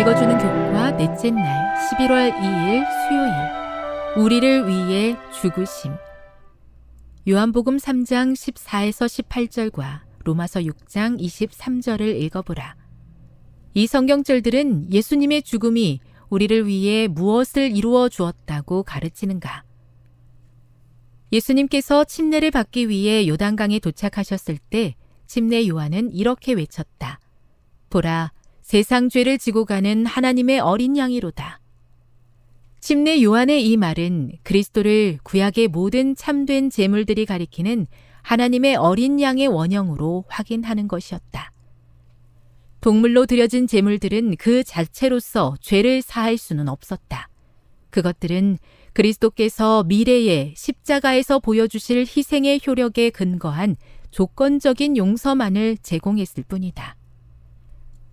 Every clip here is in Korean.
읽어주는 교과 넷째 날 11월 2일 수요일 우리를 위해 죽으심 요한복음 3장 14에서 18절과 로마서 6장 23절을 읽어보라. 이 성경절들은 예수님의 죽음이 우리를 위해 무엇을 이루어 주었다고 가르치는가? 예수님께서 침례를 받기 위해 요단강에 도착하셨을 때 침례 요한은 이렇게 외쳤다. 보라, 세상 죄를 지고 가는 하나님의 어린 양이로다. 침례 요한의 이 말은 그리스도를 구약의 모든 참된 제물들이 가리키는 하나님의 어린 양의 원형으로 확인하는 것이었다. 동물로 드려진 제물들은 그 자체로서 죄를 사할 수는 없었다. 그것들은 그리스도께서 미래에 십자가에서 보여주실 희생의 효력에 근거한 조건적인 용서만을 제공했을 뿐이다.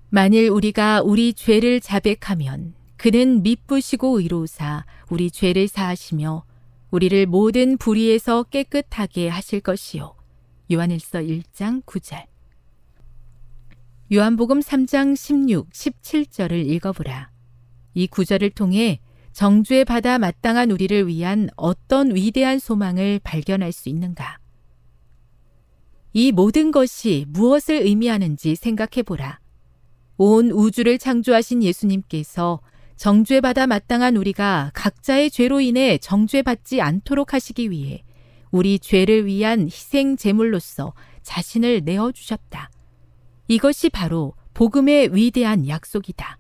만일 우리가 우리 죄를 자백하면 그는 미쁘시고 의로사 우리 죄를 사하시며 우리를 모든 불의에서 깨끗하게 하실 것이요. 요한일서 1장 9절. 요한복음 3장 16, 17절을 읽어보라. 이 구절을 통해 정죄 받아 마땅한 우리를 위한 어떤 위대한 소망을 발견할 수 있는가? 이 모든 것이 무엇을 의미하는지 생각해 보라. 온 우주를 창조하신 예수님께서 정죄받아 마땅한 우리가 각자의 죄로 인해 정죄받지 않도록 하시기 위해 우리 죄를 위한 희생 제물로서 자신을 내어 주셨다. 이것이 바로 복음의 위대한 약속이다.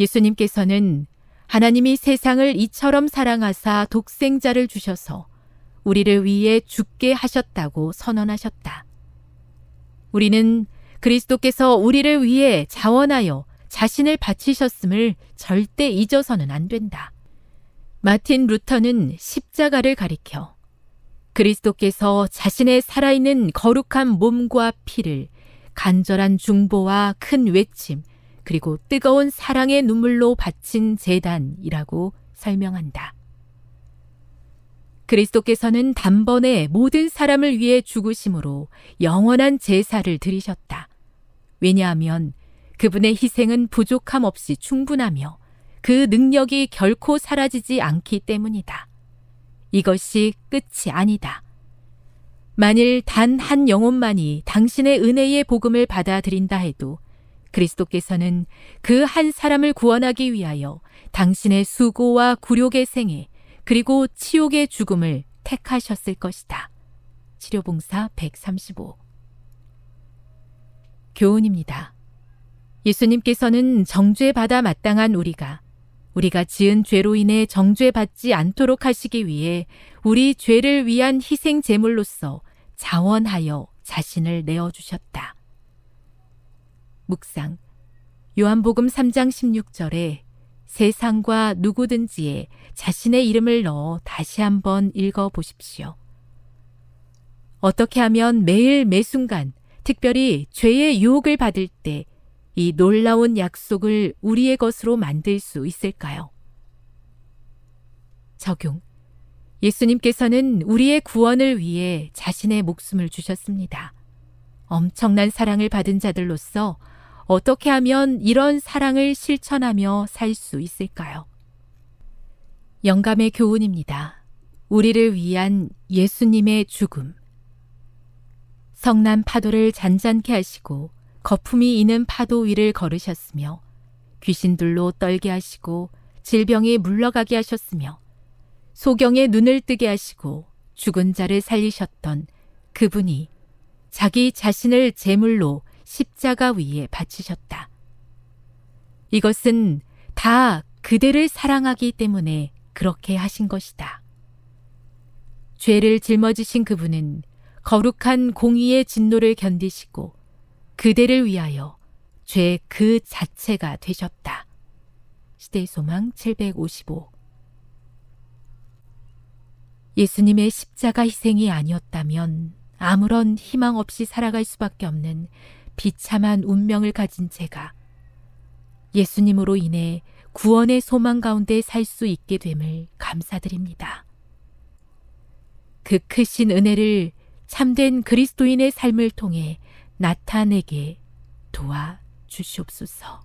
예수님께서는 하나님이 세상을 이처럼 사랑하사 독생자를 주셔서 우리를 위해 죽게 하셨다고 선언하셨다. 우리는 그리스도께서 우리를 위해 자원하여 자신을 바치셨음을 절대 잊어서는 안 된다. 마틴 루터는 십자가를 가리켜 그리스도께서 자신의 살아있는 거룩한 몸과 피를 간절한 중보와 큰 외침, 그리고 뜨거운 사랑의 눈물로 바친 재단이라고 설명한다. 그리스도께서는 단번에 모든 사람을 위해 죽으심으로 영원한 제사를 드리셨다. 왜냐하면 그분의 희생은 부족함 없이 충분하며 그 능력이 결코 사라지지 않기 때문이다. 이것이 끝이 아니다. 만일 단 한 영혼만이 당신의 은혜의 복음을 받아들인다 해도 그리스도께서는 그 한 사람을 구원하기 위하여 당신의 수고와 굴욕의 생에 그리고 치욕의 죽음을 택하셨을 것이다. 치료봉사 135 교훈입니다. 예수님께서는 정죄받아 마땅한 우리가 우리가 지은 죄로 인해 정죄받지 않도록 하시기 위해 우리 죄를 위한 희생 제물로서 자원하여 자신을 내어 주셨다. 묵상 요한복음 3장 16절에 세상과 누구든지에 자신의 이름을 넣어 다시 한번 읽어 보십시오. 어떻게 하면 매일 매순간 특별히 죄의 유혹을 받을 때 이 놀라운 약속을 우리의 것으로 만들 수 있을까요? 적용. 예수님께서는 우리의 구원을 위해 자신의 목숨을 주셨습니다. 엄청난 사랑을 받은 자들로서 어떻게 하면 이런 사랑을 실천하며 살 수 있을까요? 영감의 교훈입니다. 우리를 위한 예수님의 죽음. 성난 파도를 잔잔케 하시고 거품이 이는 파도 위를 걸으셨으며 귀신들로 떨게 하시고 질병이 물러가게 하셨으며 소경의 눈을 뜨게 하시고 죽은 자를 살리셨던 그분이 자기 자신을 제물로 십자가 위에 바치셨다. 이것은 다 그대를 사랑하기 때문에 그렇게 하신 것이다. 죄를 짊어지신 그분은 거룩한 공의의 진노를 견디시고 그대를 위하여 죄 그 자체가 되셨다. 시대의 소망 755 예수님의 십자가 희생이 아니었다면 아무런 희망 없이 살아갈 수밖에 없는 비참한 운명을 가진 제가 예수님으로 인해 구원의 소망 가운데 살 수 있게 됨을 감사드립니다. 그 크신 은혜를 참된 그리스도인의 삶을 통해 나타내게 도와 주시옵소서.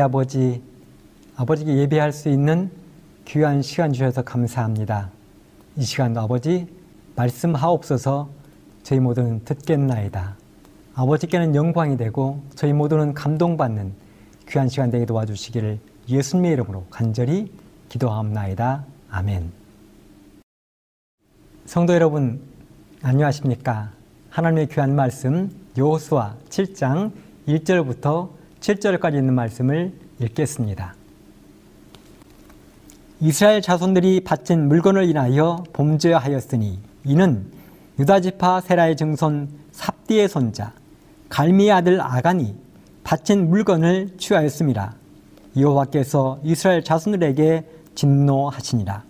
아버지, 아버지께 예배할 수 있는 귀한 시간 주셔서 감사합니다. 이 시간도 아버지 말씀하옵소서 저희 모두는 듣겠나이다. 아버지께는 영광이 되고 저희 모두는 감동받는 귀한 시간 되게 도와주시기를 예수님의 이름으로 간절히 기도하옵나이다. 아멘. 성도 여러분 안녕하십니까? 하나님의 귀한 말씀 여호수아 7장 1절부터 7절까지 있는 말씀을 읽겠습니다. 이스라엘 자손들이 바친 물건을 인하여 범죄하였으니 이는 유다지파 세라의 증손 삽디의 손자 갈미의 아들 아간이 바친 물건을 취하였습니다. 여호와께서 이스라엘 자손들에게 진노하시니라.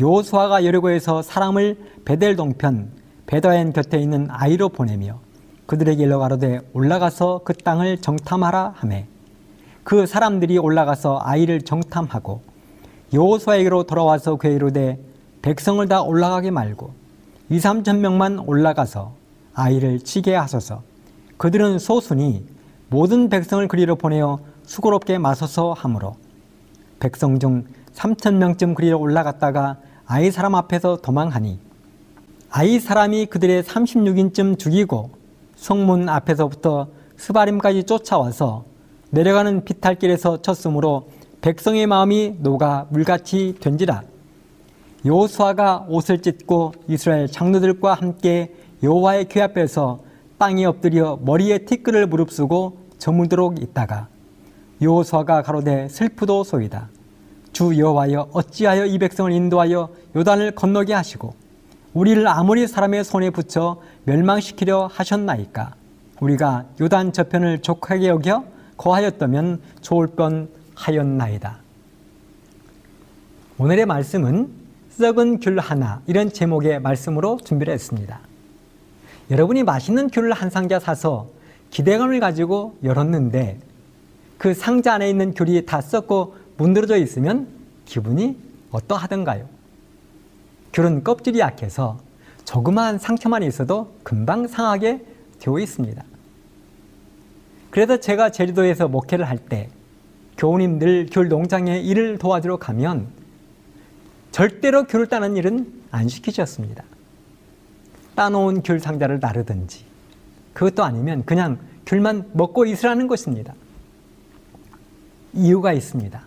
여호수아가 여리고에서 사람을 베델 동편 베다엔 곁에 있는 아이로 보내며 그들에게 일러 가로되 올라가서 그 땅을 정탐하라 하매. 그 사람들이 올라가서 아이를 정탐하고 여호수아에게로 돌아와서 그에 이르되 백성을 다 올라가게 말고 2, 3천 명만 올라가서 아이를 치게 하소서. 그들은 소순이 모든 백성을 그리로 보내어 수고롭게 맞서서 하므로 백성 중 3천 명쯤 그리로 올라갔다가 아이 사람 앞에서 도망하니 아이 사람이 그들의 36인쯤 죽이고 성문 앞에서부터 스바림까지 쫓아와서 내려가는 비탈길에서 쳤으므로 백성의 마음이 녹아 물같이 된지라. 여호수아가 옷을 찢고 이스라엘 장로들과 함께 여호와의 궤 앞에서 땅에 엎드려 머리에 티끌을 무릅쓰고 저물도록 있다가 여호수아가 가로되 슬프도 소이다. 주 여호와여 어찌하여 이 백성을 인도하여 요단을 건너게 하시고 우리를 아무리 사람의 손에 붙여 멸망시키려 하셨나이까 우리가 요단 저편을 족하게 여겨 거하였다면 좋을 뻔 하였나이다. 오늘의 말씀은 썩은 귤 하나 이런 제목의 말씀으로 준비를 했습니다. 여러분이 맛있는 귤을 한 상자 사서 기대감을 가지고 열었는데 그 상자 안에 있는 귤이 다 썩고 문드러져 있으면 기분이 어떠하던가요? 귤은 껍질이 약해서 조그마한 상처만 있어도 금방 상하게 되어 있습니다. 그래서 제가 제주도에서 목회를 할 때 교우님들 귤 농장에 일을 도와주러 가면 절대로 귤을 따는 일은 안 시키셨습니다. 따놓은 귤 상자를 나르든지 그것도 아니면 그냥 귤만 먹고 있으라는 것입니다. 이유가 있습니다.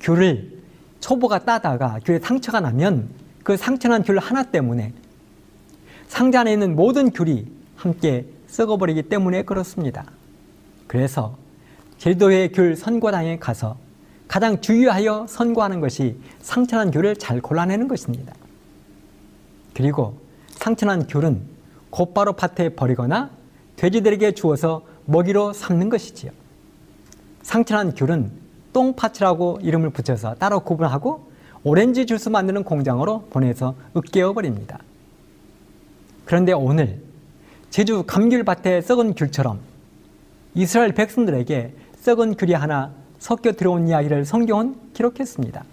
귤을 초보가 따다가 귤에 상처가 나면 그 상처난 귤 하나 때문에 상자 안에 있는 모든 귤이 함께 썩어버리기 때문에 그렇습니다. 그래서 제주도의 귤 선과당에 가서 가장 주의하여 선과하는 것이 상처난 귤을 잘 골라내는 것입니다. 그리고 상처난 귤은 곧바로 밭에 버리거나 돼지들에게 주어서 먹이로 삼는 것이지요. 상처난 귤은 똥파츠라고 이름을 붙여서 따로 구분하고 오렌지 주스 만드는 공장으로 보내서 으깨어 버립니다. 그런데 오늘 제주 감귤밭에 썩은 귤처럼 이스라엘 백성들에게 썩은 귤이 하나 섞여 들어온 이야기를 성경은 기록했습니다.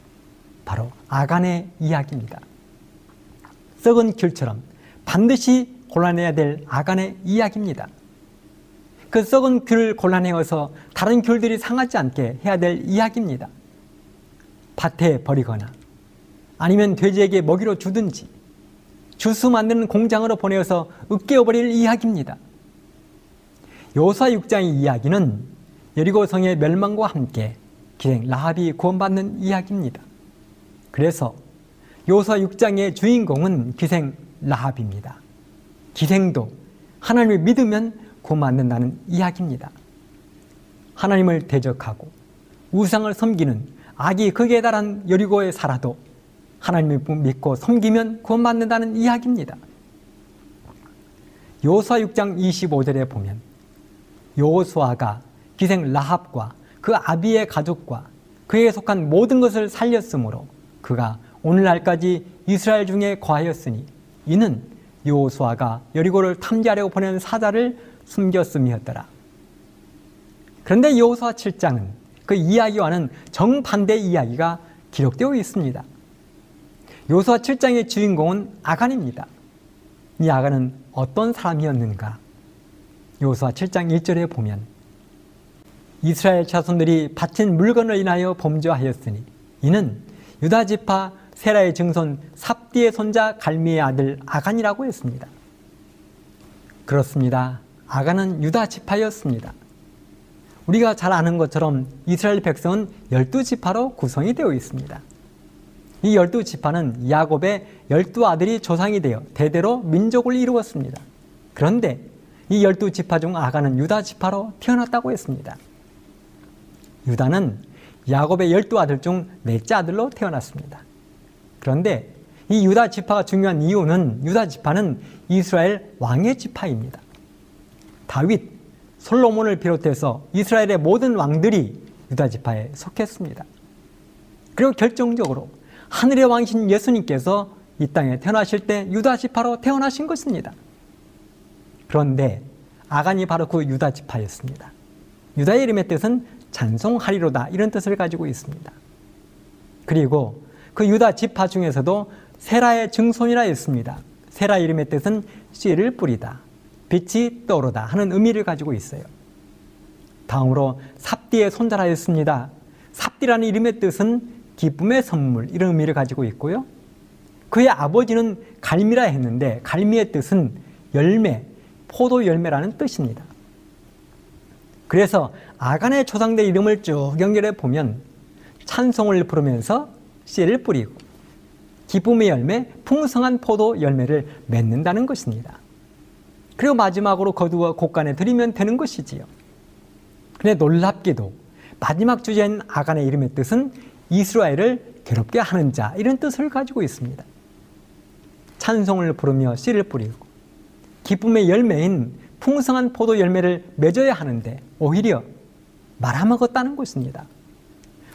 바로 아간의 이야기입니다. 썩은 귤처럼 반드시 골라내야 될 아간의 이야기입니다. 그 썩은 귤을 골라내어서 다른 귤들이 상하지 않게 해야 될 이야기입니다. 밭에 버리거나 아니면 돼지에게 먹이로 주든지 주스 만드는 공장으로 보내어서 으깨어버릴 이야기입니다. 요사 6장의 이야기는 여리고성의 멸망과 함께 기생 라합이 구원받는 이야기입니다. 그래서 요사 6장의 주인공은 기생 라합입니다. 기생도 하나님을 믿으면 구원받는다는 이야기입니다. 하나님을 대적하고 우상을 섬기는 악이 극에 달한 여리고에 살아도 하나님을 믿고 섬기면 구원받는다는 이야기입니다. 요수아 6장 25절에 보면 요수아가 기생 라합과 그 아비의 가족과 그에 속한 모든 것을 살렸으므로 그가 오늘날까지 이스라엘 중에 거하였으니 이는 요수아가 여리고를 탐지하려고 보낸 사자를 숨겼음이었더라. 그런데 요수아 7장은 그 이야기와는 정반대 이야기가 기록되어 있습니다. 요수아 7장의 주인공은 아간입니다. 이 아간은 어떤 사람이었는가? 요수아 7장 1절에 보면 이스라엘 자손들이 바친 물건을 인하여 범죄하였으니 이는 유다 지파 세라의 증손 삽디의 손자 갈미의 아들 아간이라고 했습니다. 그렇습니다. 아간은 유다 지파였습니다. 우리가 잘 아는 것처럼 이스라엘 백성은 열두 지파로 구성이 되어 있습니다. 이 열두 지파는 야곱의 열두 아들이 조상이 되어 대대로 민족을 이루었습니다. 그런데 이 열두 지파 중 아가는 유다 지파로 태어났다고 했습니다. 유다는 야곱의 열두 아들 중 넷째 아들로 태어났습니다. 그런데 이 유다 지파가 중요한 이유는 유다 지파는 이스라엘 왕의 지파입니다. 다윗, 솔로몬을 비롯해서 이스라엘의 모든 왕들이 유다 지파에 속했습니다. 그리고 결정적으로 하늘의 왕신 예수님께서 이 땅에 태어나실 때 유다 지파로 태어나신 것입니다. 그런데 아간이 바로 그 유다 지파였습니다. 유다의 이름의 뜻은 찬송하리로다 이런 뜻을 가지고 있습니다. 그리고 그 유다 지파 중에서도 세라의 증손이라 했습니다. 세라 이름의 뜻은 씨를 뿌리다. 빛이 떠오르다 하는 의미를 가지고 있어요. 다음으로 삽디의 손자라 했습니다. 삽디라는 이름의 뜻은 기쁨의 선물 이런 의미를 가지고 있고요. 그의 아버지는 갈미라 했는데 갈미의 뜻은 열매, 포도 열매라는 뜻입니다. 그래서 아간의 조상들 이름을 쭉 연결해 보면 찬송을 부르면서 씨를 뿌리고 기쁨의 열매, 풍성한 포도 열매를 맺는다는 것입니다. 그리고 마지막으로 거두어 곳간에 드리면 되는 것이지요. 근데 놀랍게도 마지막 주제인 아간의 이름의 뜻은 이스라엘을 괴롭게 하는 자 이런 뜻을 가지고 있습니다. 찬송을 부르며 씨를 뿌리고 기쁨의 열매인 풍성한 포도 열매를 맺어야 하는데 오히려 말아먹었다는 것입니다.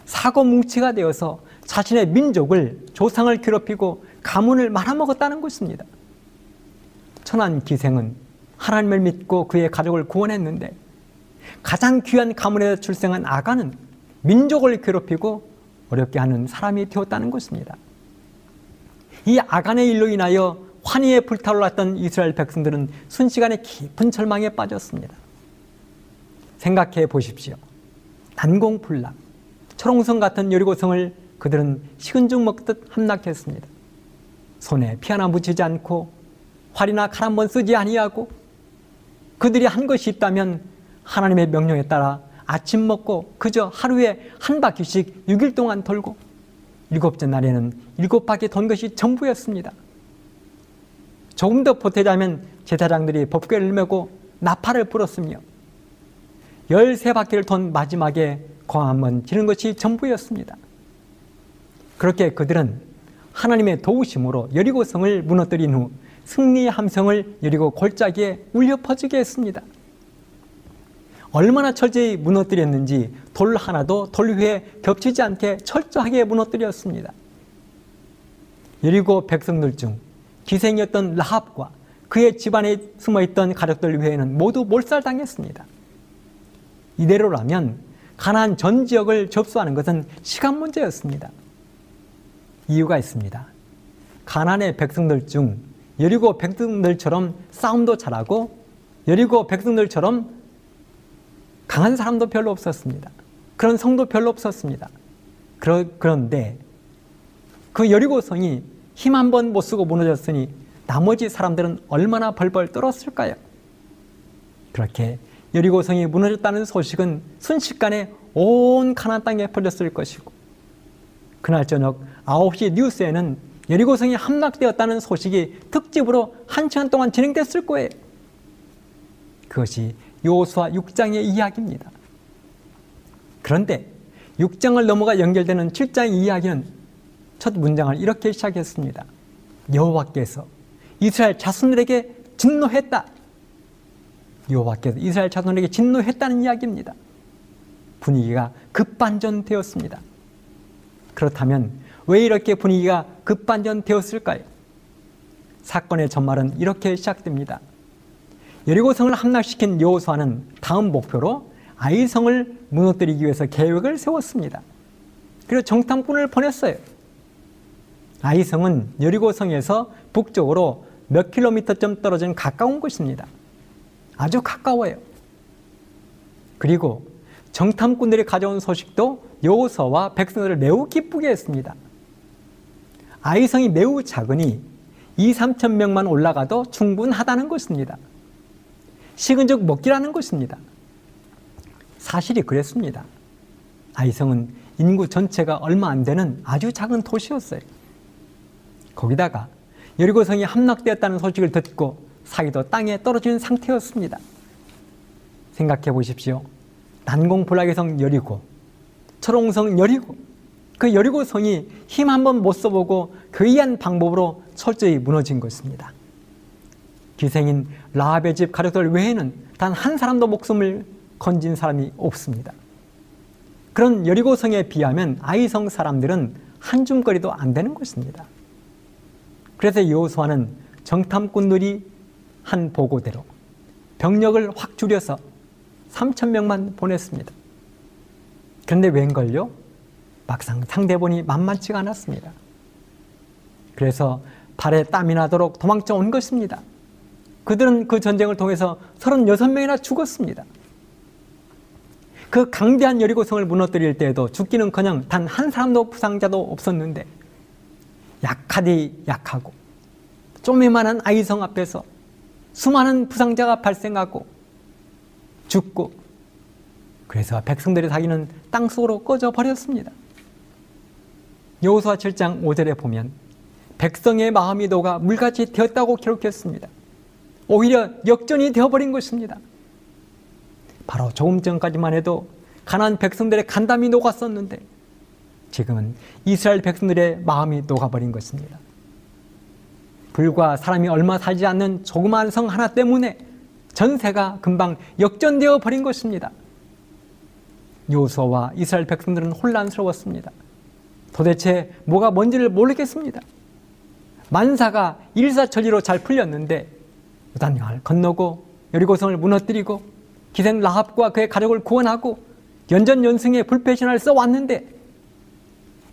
사고 뭉치가 되어서 자신의 민족을 조상을 괴롭히고 가문을 말아먹었다는 것입니다. 천한 기생은 하나님을 믿고 그의 가족을 구원했는데 가장 귀한 가문에서 출생한 아가는 민족을 괴롭히고 어렵게 하는 사람이 되었다는 것입니다. 이 아간의 일로 인하여 환희에 불타올랐던 이스라엘 백성들은 순식간에 깊은 절망에 빠졌습니다. 생각해 보십시오. 난공불락, 초롱성 같은 여리고성을 그들은 식은 죽 먹듯 함락했습니다. 손에 피 하나 묻히지 않고 활이나 칼 한 번 쓰지 아니하고 그들이 한 것이 있다면 하나님의 명령에 따라 아침 먹고 그저 하루에 한 바퀴씩 6일 동안 돌고 일곱째 날에는 일곱 바퀴 돈 것이 전부였습니다. 조금 더 보태자면 제사장들이 법궤를 메고 나팔을 불었으며 열세 바퀴를 돈 마지막에 광 한번 지는 것이 전부였습니다. 그렇게 그들은 하나님의 도우심으로 여리고성을 무너뜨린 후 승리의 함성을 여리고 골짜기에 울려 퍼지게 했습니다. 얼마나 철저히 무너뜨렸는지 돌 하나도 돌 위에 겹치지 않게 철저하게 무너뜨렸습니다. 여리고 백성들 중 기생이었던 라합과 그의 집안에 숨어있던 가족들 외에는 모두 몰살당했습니다. 이대로라면 가나안 전 지역을 접수하는 것은 시간 문제였습니다. 이유가 있습니다. 가나안의 백성들 중 여리고 백성들처럼 싸움도 잘하고 여리고 백성들처럼 강한 사람도 별로 없었습니다. 그런 성도 별로 없었습니다. 그러, 그런데 그 여리고성이 힘 한 번 못 쓰고 무너졌으니 나머지 사람들은 얼마나 벌벌 떨었을까요? 그렇게 여리고성이 무너졌다는 소식은 순식간에 온 가나안 땅에 퍼졌을 것이고 그날 저녁 9시 뉴스에는 여리고성이 함락되었다는 소식이 특집으로 한 시간 동안 진행됐을 거예요. 그것이 요수와 6장의 이야기입니다. 그런데 6장을 넘어가 연결되는 7장의 이야기는 첫 문장을 이렇게 시작했습니다. 여호와께서 이스라엘 자손들에게 진노했다. 여호와께서 이스라엘 자손에게 진노했다는 이야기입니다. 분위기가 급반전되었습니다. 그렇다면 왜 이렇게 분위기가 급반전되었을까요? 사건의 전말은 이렇게 시작됩니다. 여리고성을 함락시킨 여호수아는 다음 목표로 아이성을 무너뜨리기 위해서 계획을 세웠습니다. 그리고 정탐꾼을 보냈어요. 아이성은 여리고성에서 북쪽으로 몇 킬로미터쯤 떨어진 가까운 곳입니다. 아주 가까워요. 그리고 정탐꾼들이 가져온 소식도 여호수아와 백성들을 매우 기쁘게 했습니다. 아이성이 매우 작으니 2, 3천 명만 올라가도 충분하다는 것입니다. 식은 죽 먹기라는 것입니다. 사실이 그랬습니다. 아이성은 인구 전체가 얼마 안 되는 아주 작은 도시였어요. 거기다가 여리고성이 함락되었다는 소식을 듣고 사이도 땅에 떨어지는 상태였습니다. 생각해 보십시오. 난공불락의 여리고, 철옹성 여리고, 그 여리고성이 힘 한번 못 써보고 괴이한 방법으로 철저히 무너진 것입니다. 기생인 라합의 집 가족들 외에는 단 한 사람도 목숨을 건진 사람이 없습니다. 그런 여리고성에 비하면 아이성 사람들은 한 줌거리도 안 되는 것입니다. 그래서 여호수아는 정탐꾼들이 한 보고대로 병력을 확 줄여서 3천 명만 보냈습니다. 그런데 웬걸요? 막상 상대본이 만만치가 않았습니다. 그래서 발에 땀이 나도록 도망쳐 온 것입니다. 그들은 그 전쟁을 통해서 36명이나 죽었습니다. 그 강대한 여리고성을 무너뜨릴 때에도 죽기는커녕 단한 사람도 부상자도 없었는데 약하디 약하고 쪼매만한 아이성 앞에서 수많은 부상자가 발생하고 죽고 그래서 백성들의 사기는 땅속으로 꺼져 버렸습니다. 여호수아 7장 5절에 보면 백성의 마음이 녹아 물같이 되었다고 기록했습니다. 오히려 역전이 되어버린 것입니다. 바로 조금 전까지만 해도 가난 백성들의 간담이 녹았었는데 지금은 이스라엘 백성들의 마음이 녹아버린 것입니다. 불과 사람이 얼마 살지 않는 조그마한 성 하나 때문에 전세가 금방 역전되어 버린 것입니다. 요수와 이스라엘 백성들은 혼란스러웠습니다. 도대체 뭐가 뭔지를 모르겠습니다. 만사가 일사천리로 잘 풀렸는데 요단강을 건너고 여리고성을 무너뜨리고 기생 라합과 그의 가족을 구원하고 연전연승의 불패신을 써왔는데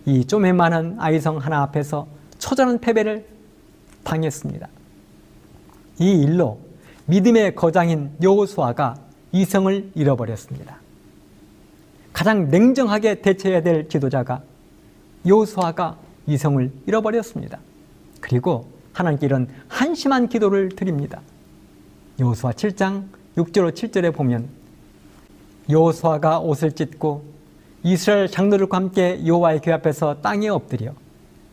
이 쪼매만한 아이성 하나 앞에서 처절한 패배를 당했습니다. 이 일로 믿음의 거장인 여호수아가 이성을 잃어버렸습니다. 가장 냉정하게 대처해야 될 지도자가 여호수아가 이성을 잃어버렸습니다. 그리고 하나님께 이런 한심한 기도를 드립니다. 여호수아 7장 6절 7절에 보면 여호수아가 옷을 찢고 이스라엘 장로들과 함께 여호와의 궤 앞에서 땅에 엎드려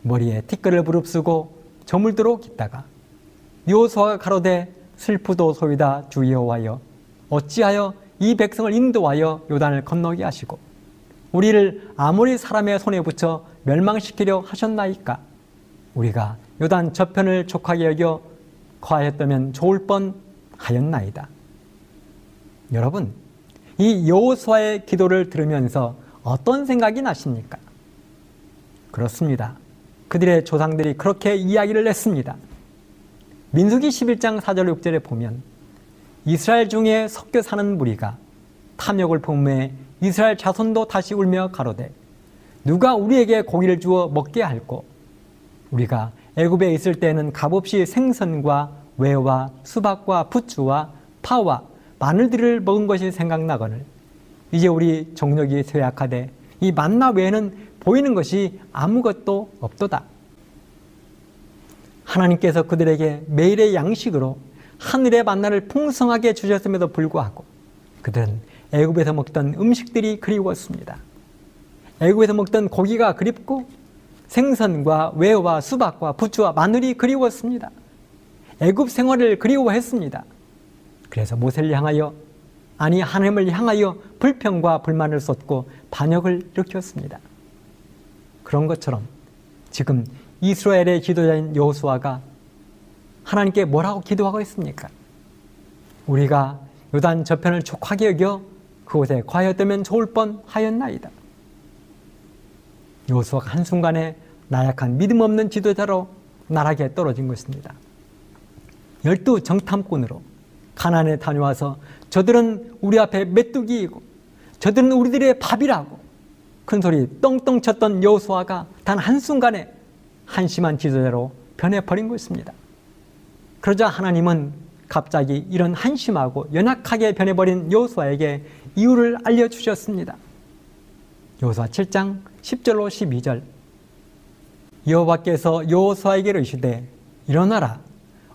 머리에 티끌을 부릅쓰고 저물도록 있다가 여호수아가 가로되 슬프도 소이다 주 여호와여 어찌하여 이 백성을 인도하여 요단을 건너게 하시고 우리를 아무리 사람의 손에 붙여 멸망시키려 하셨나이까? 우리가 요단 저편을 족하게 여겨 거하였다면 좋을 뻔 하였나이다. 여러분, 이 여호수아의 기도를 들으면서 어떤 생각이 나십니까? 그렇습니다. 그들의 조상들이 그렇게 이야기를 했습니다. 민수기 11장 4절 6절에 보면 이스라엘 중에 섞여 사는 무리가 탐욕을 품에 이스라엘 자손도 다시 울며 가로되 누가 우리에게 고기를 주어 먹게 할꼬 우리가 애굽에 있을 때는 값없이 생선과 외와 수박과 부추와 파와 마늘들을 먹은 것이 생각나거늘 이제 우리 정력이 쇠약하되 이 만나 외에는 보이는 것이 아무것도 없도다. 하나님께서 그들에게 매일의 양식으로 하늘의 만나를 풍성하게 주셨음에도 불구하고 그들은 애굽에서 먹던 음식들이 그리웠습니다. 애굽에서 먹던 고기가 그립고 생선과 외와 수박과 부추와 마늘이 그리웠습니다. 애굽 생활을 그리워했습니다. 그래서 모세를 향하여 아니 하나님을 향하여 불평과 불만을 쏟고 반역을 일으켰습니다. 그런 것처럼 지금 이스라엘의 지도자인 여호수아가 하나님께 뭐라고 기도하고 있습니까? 우리가 요단 저편을 족하게 여겨 그곳에 과였다면 좋을 뻔 하였나이다. 여호수아가 한순간에 나약한 믿음 없는 지도자로 나락에 떨어진 것입니다. 열두 정탐꾼으로 가난에 다녀와서 저들은 우리 앞에 메뚜기이고 저들은 우리들의 밥이라고 큰 소리 떵떵 쳤던 여호수아가 단 한순간에 한심한 지도자로 변해버린 것입니다. 그러자 하나님은 갑자기 이런 한심하고 연약하게 변해버린 여호수아에게 이유를 알려주셨습니다. 여호수아 7장 10절로 12절 여호와께서 여호수아에게 이르시되 일어나라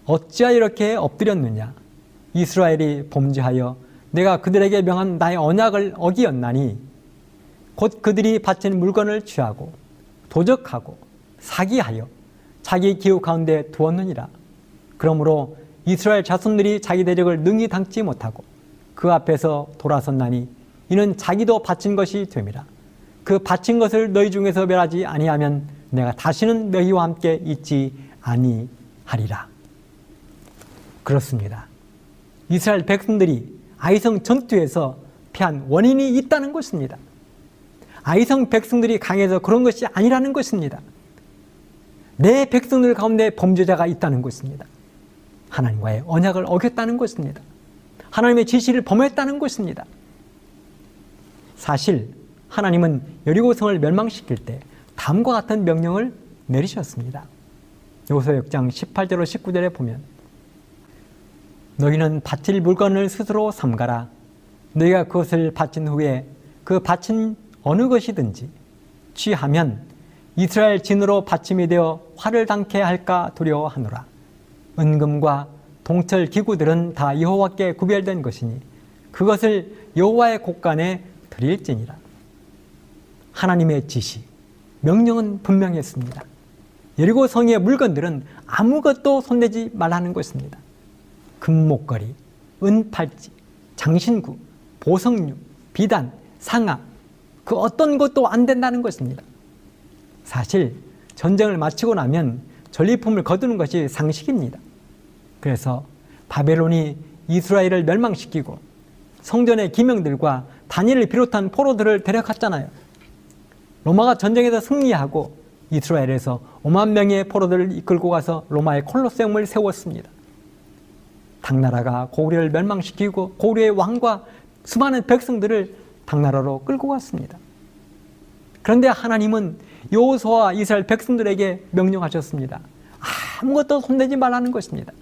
어찌하여 이렇게 엎드렸느냐? 이스라엘이 범죄하여 내가 그들에게 명한 나의 언약을 어기었나니 곧 그들이 바친 물건을 취하고 도적하고 사기하여 자기 기후 가운데 두었느니라. 그러므로 이스라엘 자손들이 자기 대적을 능히 당치 못하고 그 앞에서 돌아섰나니 이는 자기도 바친 것이 됨이라. 그 바친 것을 너희 중에서 멸하지 아니하면 내가 다시는 너희와 함께 있지 아니하리라 그렇습니다 이스라엘 백성들이 아이성 전투에서 피한 원인이 있다는 것입니다. 아이성 백성들이 강해서 그런 것이 아니라는 것입니다. 내 백성들 가운데 범죄자가 있다는 것입니다. 하나님과의 언약을 어겼다는 것입니다. 하나님의 지시를 범했다는 것입니다. 사실 하나님은 여리고성을 멸망시킬 때 다음과 같은 명령을 내리셨습니다. 요소 6장 18절로 19절에 보면 너희는 바칠 물건을 스스로 삼가라. 너희가 그것을 바친 후에 그 바친 어느 것이든지 취하면 이스라엘 진으로 받침이 되어 화를 당케 할까 두려워하노라. 은금과 동철 기구들은 다 여호와께 구별된 것이니 그것을 여호와의 곳간에 드릴지니라. 하나님의 지시, 명령은 분명했습니다. 여리고 성의 물건들은 아무것도 손대지 말라는 것입니다. 금목걸이, 은팔찌, 장신구, 보석류, 비단, 상아 그 어떤 것도 안 된다는 것입니다. 사실 전쟁을 마치고 나면 전리품을 거두는 것이 상식입니다. 그래서 바벨론이 이스라엘을 멸망시키고 성전의 기명들과 다니엘을 비롯한 포로들을 데려갔잖아요. 로마가 전쟁에서 승리하고 이스라엘에서 5만 명의 포로들을 이끌고 가서 로마의 콜로세움을 세웠습니다. 당나라가 고구려를 멸망시키고 고구려의 왕과 수많은 백성들을 당나라로 끌고 갔습니다. 그런데 하나님은 요호수아 이스라엘 백성들에게 명령하셨습니다. 아무것도 손대지 말라는 것입니다.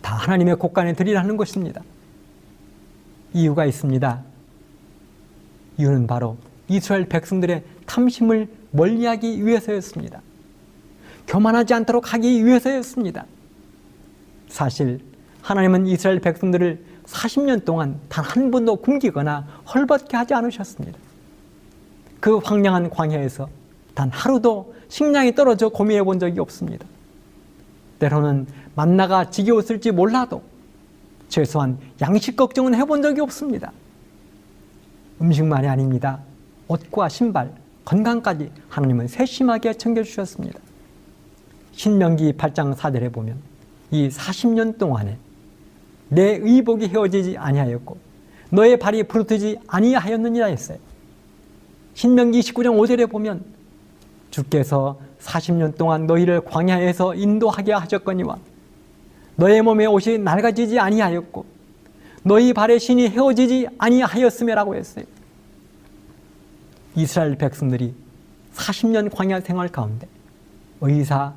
다 하나님의 곳간에 드리라는 것입니다. 이유가 있습니다. 이유는 바로 이스라엘 백성들의 탐심을 멀리하기 위해서였습니다. 교만하지 않도록 하기 위해서였습니다. 사실 하나님은 이스라엘 백성들을 40년 동안 단 한 번도 굶기거나 헐벗게 하지 않으셨습니다. 그 황량한 광야에서 단 하루도 식량이 떨어져 고민해 본 적이 없습니다. 때로는 만나가 지겨웠을지 몰라도 최소한 양식 걱정은 해본 적이 없습니다. 음식만이 아닙니다. 옷과 신발, 건강까지 하나님은 세심하게 챙겨주셨습니다. 신명기 8장 4절에 보면 이 40년 동안에 내 의복이 헤어지지 아니하였고 너의 발이 부르트지 아니하였느니라 했어요. 신명기 19장 5절에 보면 주께서 40년 동안 너희를 광야에서 인도하게 하셨거니와 너의 몸에 옷이 낡아지지 아니하였고 너희 발의 신이 헤어지지 아니하였음이라고 했어요. 이스라엘 백성들이 40년 광야 생활 가운데 의사,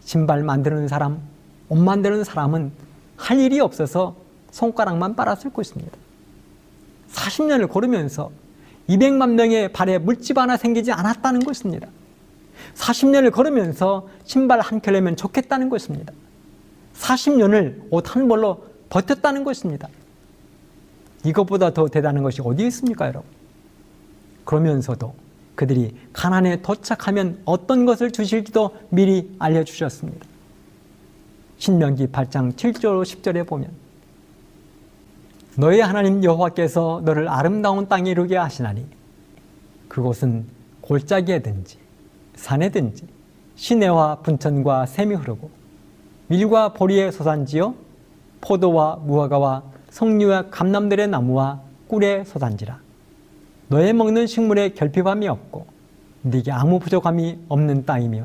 신발 만드는 사람, 옷 만드는 사람은 할 일이 없어서 손가락만 빨았을 것입니다. 40년을 걸으면서 200만 명의 발에 물집 하나 생기지 않았다는 것입니다. 40년을 걸으면서 신발 한 켤레면 좋겠다는 것입니다. 40년을 옷 한 벌로 버텼다는 것입니다. 이것보다 더 대단한 것이 어디 있습니까, 여러분? 그러면서도 그들이 가난에 도착하면 어떤 것을 주실지도 미리 알려주셨습니다. 신명기 8장 7절 10절에 보면 너의 하나님 여호와께서 너를 아름다운 땅에 이르게 하시나니 그곳은 골짜기에든지 산에든지 시내와 분천과 샘이 흐르고 밀과 보리의 소산지요 포도와 무화과와 석류와 감남들의 나무와 꿀의 소산지라. 너의 먹는 식물에 결핍함이 없고 네게 아무 부족함이 없는 땅이며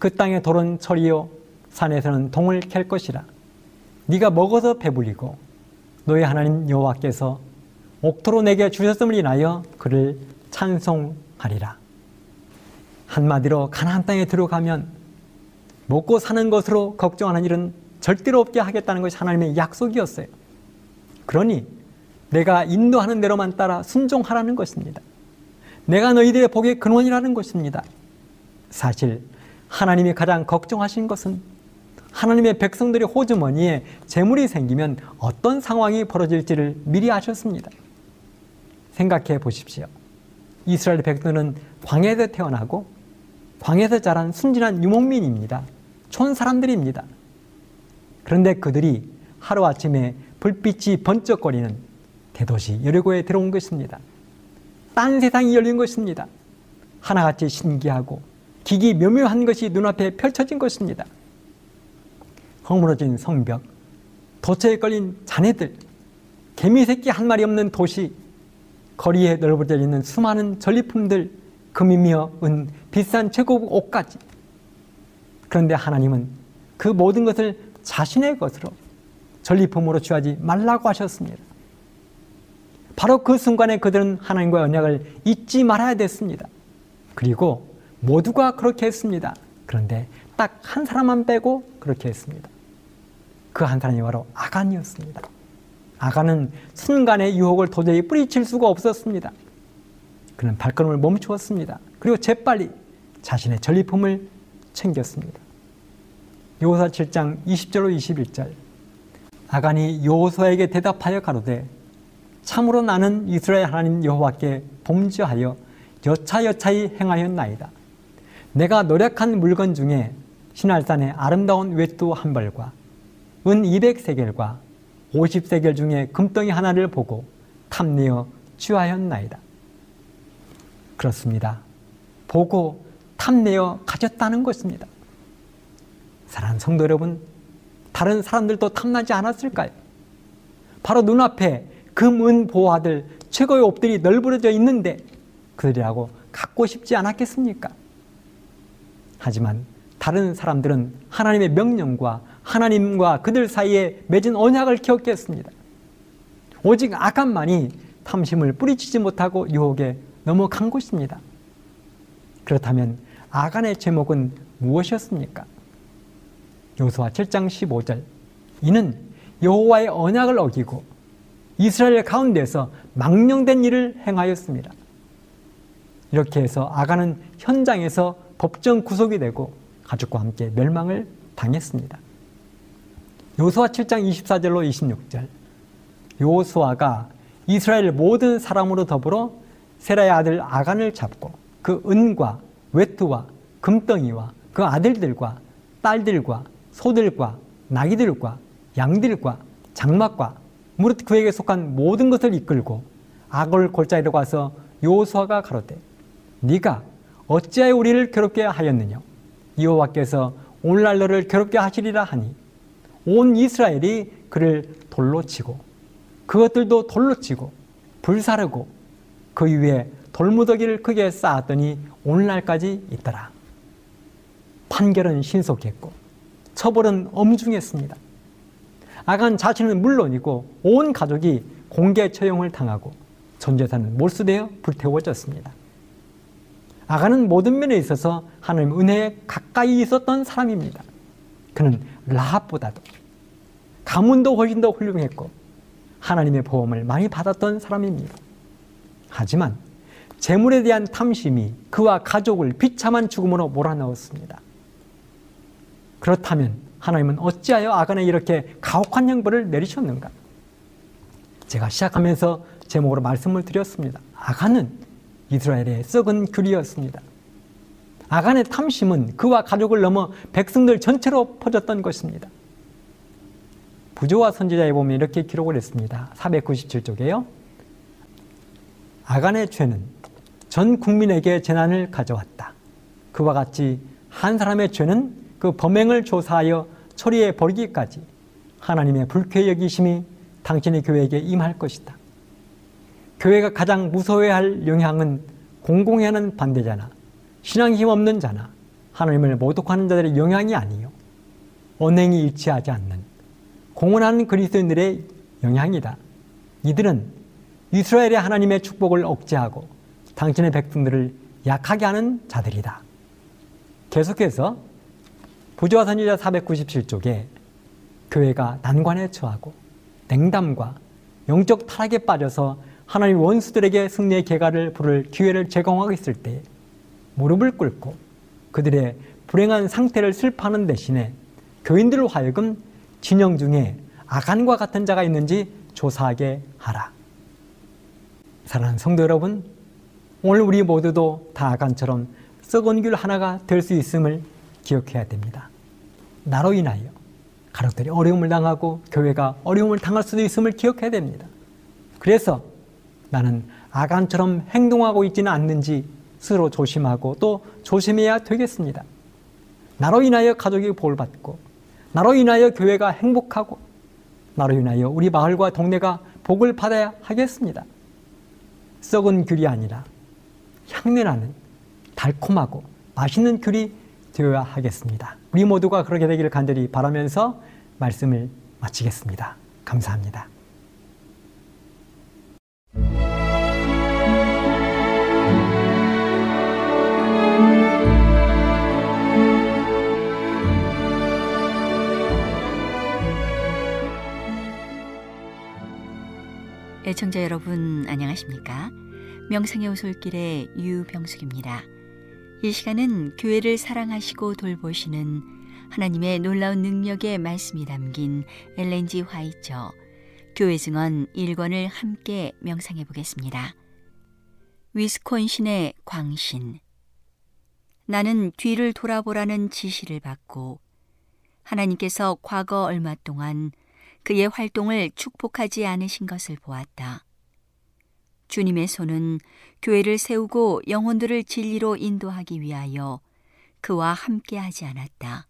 그 땅의 돌은 철이요 산에서는 동을 캘 것이라. 네가 먹어서 배불리고 너의 하나님 여호와께서 옥토로 내게 주셨음을 인하여 그를 찬송하리라. 한마디로 가나안 땅에 들어가면 먹고 사는 것으로 걱정하는 일은 절대로 없게 하겠다는 것이 하나님의 약속이었어요. 그러니 내가 인도하는 대로만 따라 순종하라는 것입니다. 내가 너희들의 복의 근원이라는 것입니다. 사실 하나님이 가장 걱정하신 것은 하나님의 백성들의 호주머니에 재물이 생기면 어떤 상황이 벌어질지를 미리 아셨습니다. 생각해 보십시오. 이스라엘 백성은 광야에서 태어나고 광야에서 자란 순진한 유목민입니다. 촌 사람들입니다. 그런데 그들이 하루아침에 불빛이 번쩍거리는 대도시 여리고에 들어온 것입니다. 딴 세상이 열린 것입니다. 하나같이 신기하고 기기 묘묘한 것이 눈앞에 펼쳐진 것입니다. 허물어진 성벽, 도처에 걸린 자네들, 개미 새끼 한 마리 없는 도시, 거리에 널브러져 있는 수많은 전리품들, 금이며 은, 비싼 최고급 옷까지. 그런데 하나님은 그 모든 것을 자신의 것으로 전리품으로 취하지 말라고 하셨습니다. 바로 그 순간에 그들은 하나님과의 언약을 잊지 말아야 됐습니다. 그리고 모두가 그렇게 했습니다. 그런데 딱 한 사람만 빼고 그렇게 했습니다. 그 한 사람이 바로 아간이었습니다. 아간은 순간의 유혹을 도저히 뿌리칠 수가 없었습니다. 그는 발걸음을 멈추었습니다. 그리고 재빨리 자신의 전리품을 챙겼습니다. 요사 7장 20절로 21절 아간이 요호수아에게 대답하여 가로되 참으로 나는 이스라엘 하나님 여호와께 범죄하여 여차여차히 행하였나이다. 내가 노력한 물건 중에 신할산의 아름다운 외투 한 벌과 은 200세겔과 50세겔 중에 금덩이 하나를 보고 탐내어 취하였나이다. 그렇습니다. 보고 탐내어 가졌다는 것입니다. 사랑하는 성도 여러분, 다른 사람들도 탐나지 않았을까요? 바로 눈앞에 금, 은, 보화들, 최고의 옷들이 널브러져 있는데 그들이라고 갖고 싶지 않았겠습니까? 하지만 다른 사람들은 하나님의 명령과 하나님과 그들 사이에 맺은 언약을 기억했습니다. 오직 아간만이 탐심을 뿌리치지 못하고 유혹에 넘어간 것입니다. 그렇다면 아간의 제목은 무엇이었습니까? 요수와 7장 15절 이는 여호와의 언약을 어기고 이스라엘 가운데서 망령된 일을 행하였습니다. 이렇게 해서 아간은 현장에서 법정 구속이 되고 가족과 함께 멸망을 당했습니다. 요수아 7장 24절로 26절. 요수아가 이스라엘 모든 사람으로 더불어 세라의 아들 아간을 잡고 그 은과 외투와 금덩이와 그 아들들과 딸들과 소들과 나귀들과 양들과 장막과 무릇 그에게 속한 모든 것을 이끌고 악을 골짜기로 가서 요수아가 가로되 네가 어찌하여 우리를 괴롭게 하였느냐? 여호와께서 오늘날 너를 괴롭게 하시리라 하니 온 이스라엘이 그를 돌로 치고 그것들도 돌로 치고 불사르고 그 위에 돌무더기를 크게 쌓았더니 오늘날까지 있더라. 판결은 신속했고 처벌은 엄중했습니다. 아간 자신은 물론이고 온 가족이 공개 처형을 당하고 전 재산은 몰수되어 불태워졌습니다. 아간은 모든 면에 있어서 하나님 은혜에 가까이 있었던 사람입니다. 그는 라합보다도 가문도 훨씬 더 훌륭했고 하나님의 보험을 많이 받았던 사람입니다. 하지만 재물에 대한 탐심이 그와 가족을 비참한 죽음으로 몰아넣었습니다. 그렇다면 하나님은 어찌하여 아간에 이렇게 가혹한 형벌을 내리셨는가? 제가 시작하면서 제목으로 말씀을 드렸습니다. 아간은 이스라엘의 썩은 귤이었습니다. 아간의 탐심은 그와 가족을 넘어 백성들 전체로 퍼졌던 것입니다. 부조와 선지자에 보면 이렇게 기록을 했습니다. 497쪽에요. 아간의 죄는 전 국민에게 재난을 가져왔다. 그와 같이 한 사람의 죄는 그 범행을 조사하여 처리해 버리기까지 하나님의 불쾌 여기심이 당신의 교회에게 임할 것이다. 교회가 가장 무서워할 영향은 하는 반대자나 신앙 힘 없는 자나 하나님을 모독하는 자들의 영향이 아니요 언행이 일치하지 않는 공헌하는 그리스도인들의 영향이다. 이들은 이스라엘의 하나님의 축복을 억제하고 당신의 백성들을 약하게 하는 자들이다. 계속해서 부조와 선지자 497쪽에 교회가 난관에 처하고 냉담과 영적 타락에 빠져서 하나님 원수들에게 승리의 개가를 부를 기회를 제공하고 있을 때 무릎을 꿇고 그들의 불행한 상태를 슬퍼하는 대신에 교인들로 하여금 진영 중에 아간과 같은 자가 있는지 조사하게 하라. 사랑하는 성도 여러분, 오늘 우리 모두도 다 아간처럼 썩은 귤 하나가 될 수 있음을 기억해야 됩니다. 나로 인하여 가족들이 어려움을 당하고 교회가 어려움을 당할 수도 있음을 기억해야 됩니다. 그래서 나는 아간처럼 행동하고 있지는 않는지 스스로 조심하고 또 조심해야 되겠습니다. 나로 인하여 가족이 복을 받고 나로 인하여 교회가 행복하고 나로 인하여 우리 마을과 동네가 복을 받아야 하겠습니다. 썩은 귤이 아니라 향내나는 달콤하고 맛있는 귤이 되어야 하겠습니다. 우리 모두가 그렇게 되기를 간절히 바라면서 말씀을 마치겠습니다. 감사합니다. 애청자 여러분 안녕하십니까? 명상의 오솔길의 유병숙입니다. 이 시간은 교회를 사랑하시고 돌보시는 하나님의 놀라운 능력의 말씀이 담긴 엘렌지 화이처 교회 증언 1권을 함께 명상해 보겠습니다. 위스콘신의 광신 나는 뒤를 돌아보라는 지시를 받고 하나님께서 과거 얼마 동안 그의 활동을 축복하지 않으신 것을 보았다. 주님의 손은 교회를 세우고 영혼들을 진리로 인도하기 위하여 그와 함께 하지 않았다.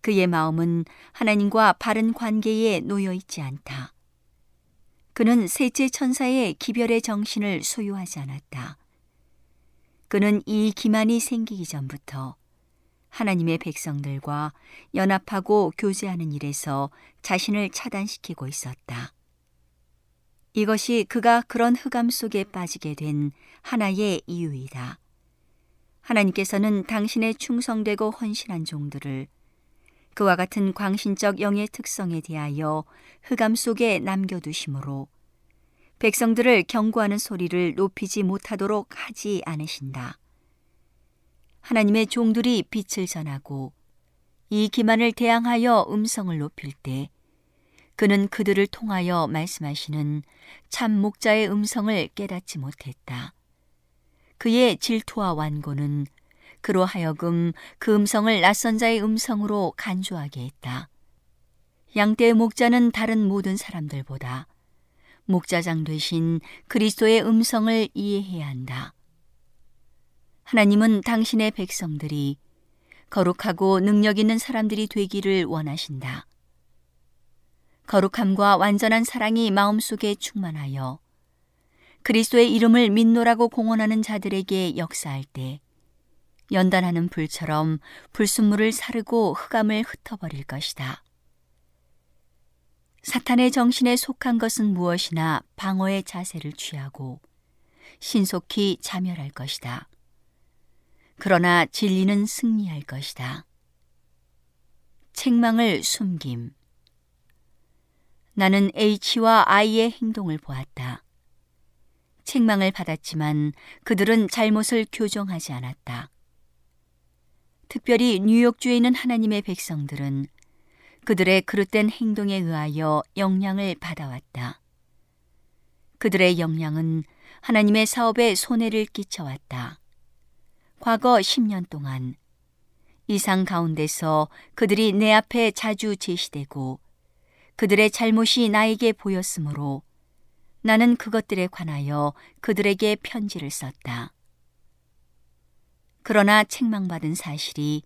그의 마음은 하나님과 바른 관계에 놓여 있지 않다. 그는 셋째 천사의 기별의 정신을 소유하지 않았다. 그는 이 기만이 생기기 전부터 하나님의 백성들과 연합하고 교제하는 일에서 자신을 차단시키고 있었다. 이것이 그가 그런 흑암 속에 빠지게 된 하나의 이유이다. 하나님께서는 당신의 충성되고 헌신한 종들을 그와 같은 광신적 영의 특성에 대하여 흑암 속에 남겨두심으로 백성들을 경고하는 소리를 높이지 못하도록 하지 않으신다. 하나님의 종들이 빛을 전하고 이 기만을 대항하여 음성을 높일 때 그는 그들을 통하여 말씀하시는 참 목자의 음성을 깨닫지 못했다. 그의 질투와 완고는 그로 하여금 그 음성을 낯선 자의 음성으로 간주하게 했다. 양떼의 목자는 다른 모든 사람들보다 목자장 되신 그리스도의 음성을 이해해야 한다. 하나님은 당신의 백성들이 거룩하고 능력 있는 사람들이 되기를 원하신다. 거룩함과 완전한 사랑이 마음속에 충만하여 그리스도의 이름을 믿노라고 공언하는 자들에게 역사할 때 연단하는 불처럼 불순물을 사르고 흑암을 흩어버릴 것이다. 사탄의 정신에 속한 것은 무엇이나 방어의 자세를 취하고 신속히 자멸할 것이다. 그러나 진리는 승리할 것이다. 책망을 숨김. 나는 H와 I의 행동을 보았다. 책망을 받았지만 그들은 잘못을 교정하지 않았다. 특별히 뉴욕주에 있는 하나님의 백성들은 그들의 그릇된 행동에 의하여 영향을 받아왔다. 그들의 영향은 하나님의 사업에 손해를 끼쳐왔다. 과거 10년 동안 이상 가운데서 그들이 내 앞에 자주 제시되고 그들의 잘못이 나에게 보였으므로 나는 그것들에 관하여 그들에게 편지를 썼다. 그러나 책망받은 사실이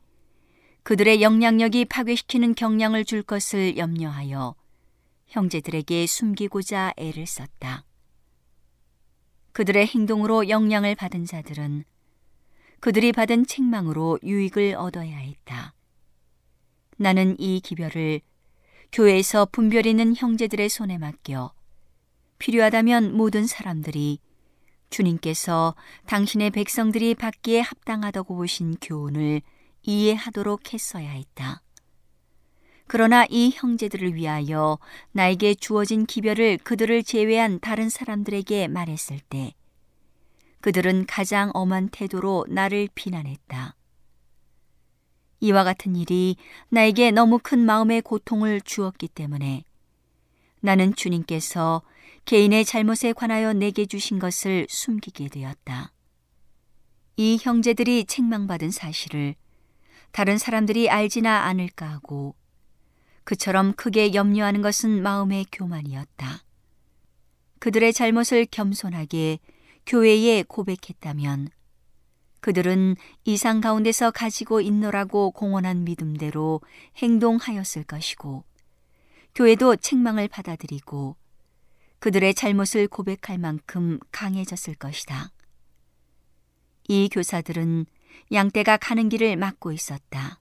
그들의 영향력이 파괴시키는 경향을 줄 것을 염려하여 형제들에게 숨기고자 애를 썼다. 그들의 행동으로 영향을 받은 자들은 그들이 받은 책망으로 유익을 얻어야 했다. 나는 이 기별을 교회에서 분별 있는 형제들의 손에 맡겨 필요하다면 모든 사람들이 주님께서 당신의 백성들이 받기에 합당하다고 보신 교훈을 이해하도록 했어야 했다. 그러나 이 형제들을 위하여 나에게 주어진 기별을 그들을 제외한 다른 사람들에게 말했을 때 그들은 가장 엄한 태도로 나를 비난했다. 이와 같은 일이 나에게 너무 큰 마음의 고통을 주었기 때문에 나는 주님께서 개인의 잘못에 관하여 내게 주신 것을 숨기게 되었다. 이 형제들이 책망받은 사실을 다른 사람들이 알지나 않을까 하고 그처럼 크게 염려하는 것은 마음의 교만이었다. 그들의 잘못을 겸손하게 교회에 고백했다면 그들은 이상 가운데서 가지고 있노라고 공언한 믿음대로 행동하였을 것이고 교회도 책망을 받아들이고 그들의 잘못을 고백할 만큼 강해졌을 것이다. 이 교사들은 양떼가 가는 길을 막고 있었다.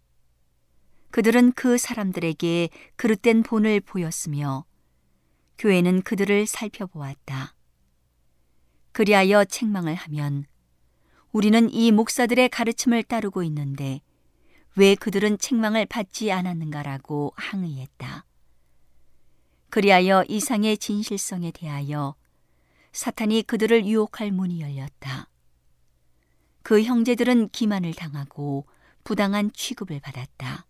그들은 그 사람들에게 그릇된 본을 보였으며 교회는 그들을 살펴보았다. 그리하여 책망을 하면 우리는 이 목사들의 가르침을 따르고 있는데 왜 그들은 책망을 받지 않았는가라고 항의했다. 그리하여 이상의 진실성에 대하여 사탄이 그들을 유혹할 문이 열렸다. 그 형제들은 기만을 당하고 부당한 취급을 받았다.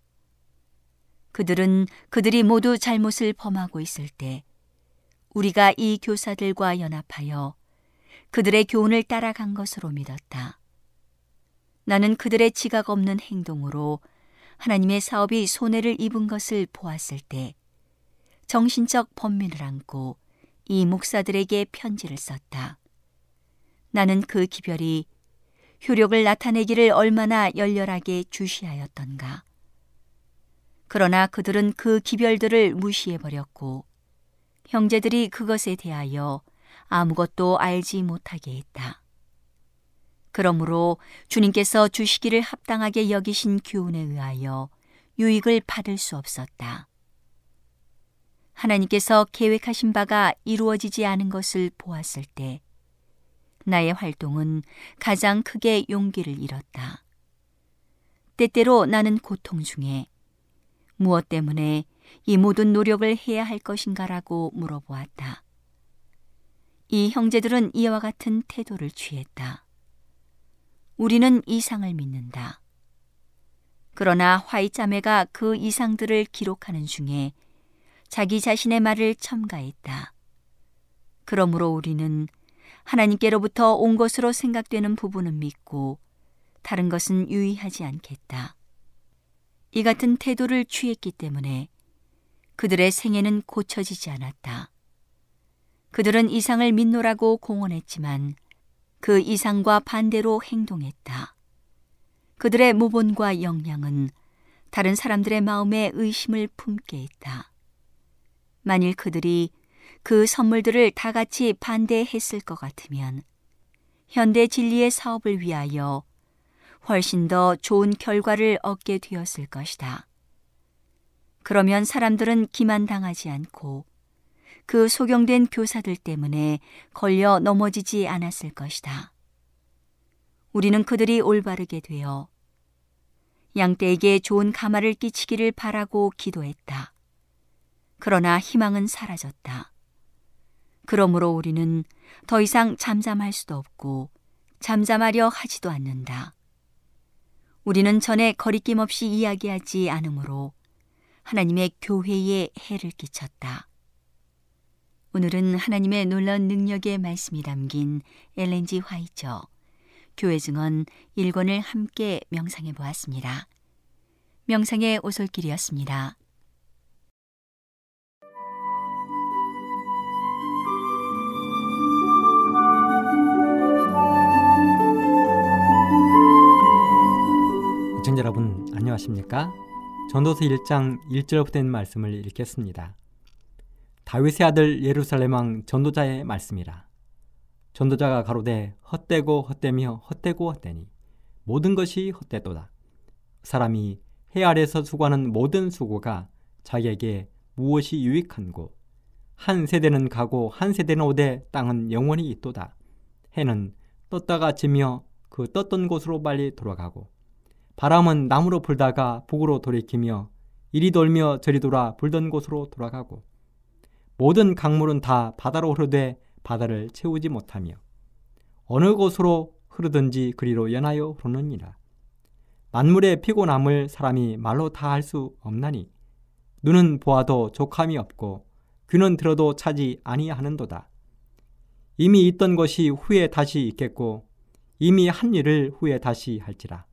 그들은 그들이 모두 잘못을 범하고 있을 때 우리가 이 교사들과 연합하여 그들의 교훈을 따라간 것으로 믿었다. 나는 그들의 지각 없는 행동으로 하나님의 사업이 손해를 입은 것을 보았을 때 정신적 번민을 안고 이 목사들에게 편지를 썼다. 나는 그 기별이 효력을 나타내기를 얼마나 열렬하게 주시하였던가. 그러나 그들은 그 기별들을 무시해버렸고 형제들이 그것에 대하여 아무것도 알지 못하게 했다. 그러므로 주님께서 주시기를 합당하게 여기신 교훈에 의하여 유익을 받을 수 없었다. 하나님께서 계획하신 바가 이루어지지 않은 것을 보았을 때 나의 활동은 가장 크게 용기를 잃었다. 때때로 나는 고통 중에 무엇 때문에 이 모든 노력을 해야 할 것인가라고 물어보았다. 이 형제들은 이와 같은 태도를 취했다. 우리는 이상을 믿는다. 그러나 화이 자매가 그 이상들을 기록하는 중에 자기 자신의 말을 첨가했다. 그러므로 우리는 하나님께로부터 온 것으로 생각되는 부분은 믿고 다른 것은 유의하지 않겠다. 이 같은 태도를 취했기 때문에 그들의 생애는 고쳐지지 않았다. 그들은 이상을 믿노라고 공언했지만 그 이상과 반대로 행동했다. 그들의 모본과 역량은 다른 사람들의 마음에 의심을 품게 했다. 만일 그들이 그 선물들을 다 같이 반대했을 것 같으면 현대 진리의 사업을 위하여 훨씬 더 좋은 결과를 얻게 되었을 것이다. 그러면 사람들은 기만당하지 않고 그 소경된 교사들 때문에 걸려 넘어지지 않았을 것이다. 우리는 그들이 올바르게 되어 양떼에게 좋은 가마를 끼치기를 바라고 기도했다. 그러나 희망은 사라졌다. 그러므로 우리는 더 이상 잠잠할 수도 없고 잠잠하려 하지도 않는다. 우리는 전에 거리낌 없이 이야기하지 않으므로 하나님의 교회에 해를 끼쳤다. 오늘은 하나님의 놀라운 능력의 말씀이 담긴 엘렌지 화이처 교회 증언 1권을 함께 명상해 보았습니다. 명상의 오솔길이었습니다. 시청자 여러분 안녕하십니까? 전도서 1장 1절부터 된 말씀을 읽겠습니다. 다윗의 아들 예루살렘 왕 전도자의 말씀이라. 전도자가 가로되 헛되고 헛되며 헛되고 헛되니 모든 것이 헛되도다. 사람이 해 아래서 수고하는 모든 수고가 자기에게 무엇이 유익한고 한 세대는 가고 한 세대는 오되 땅은 영원히 있도다. 해는 떴다가 지며 그 떴던 곳으로 빨리 돌아가고 바람은 남으로 불다가 북으로 돌이키며 이리 돌며 저리 돌아 불던 곳으로 돌아가고 모든 강물은 다 바다로 흐르되 바다를 채우지 못하며 어느 곳으로 흐르든지 그리로 연하여 흐르느니라. 만물의 피곤함을 사람이 말로 다 할 수 없나니 눈은 보아도 족함이 없고 귀는 들어도 차지 아니하는도다. 이미 있던 것이 후에 다시 있겠고 이미 한 일을 후에 다시 할지라.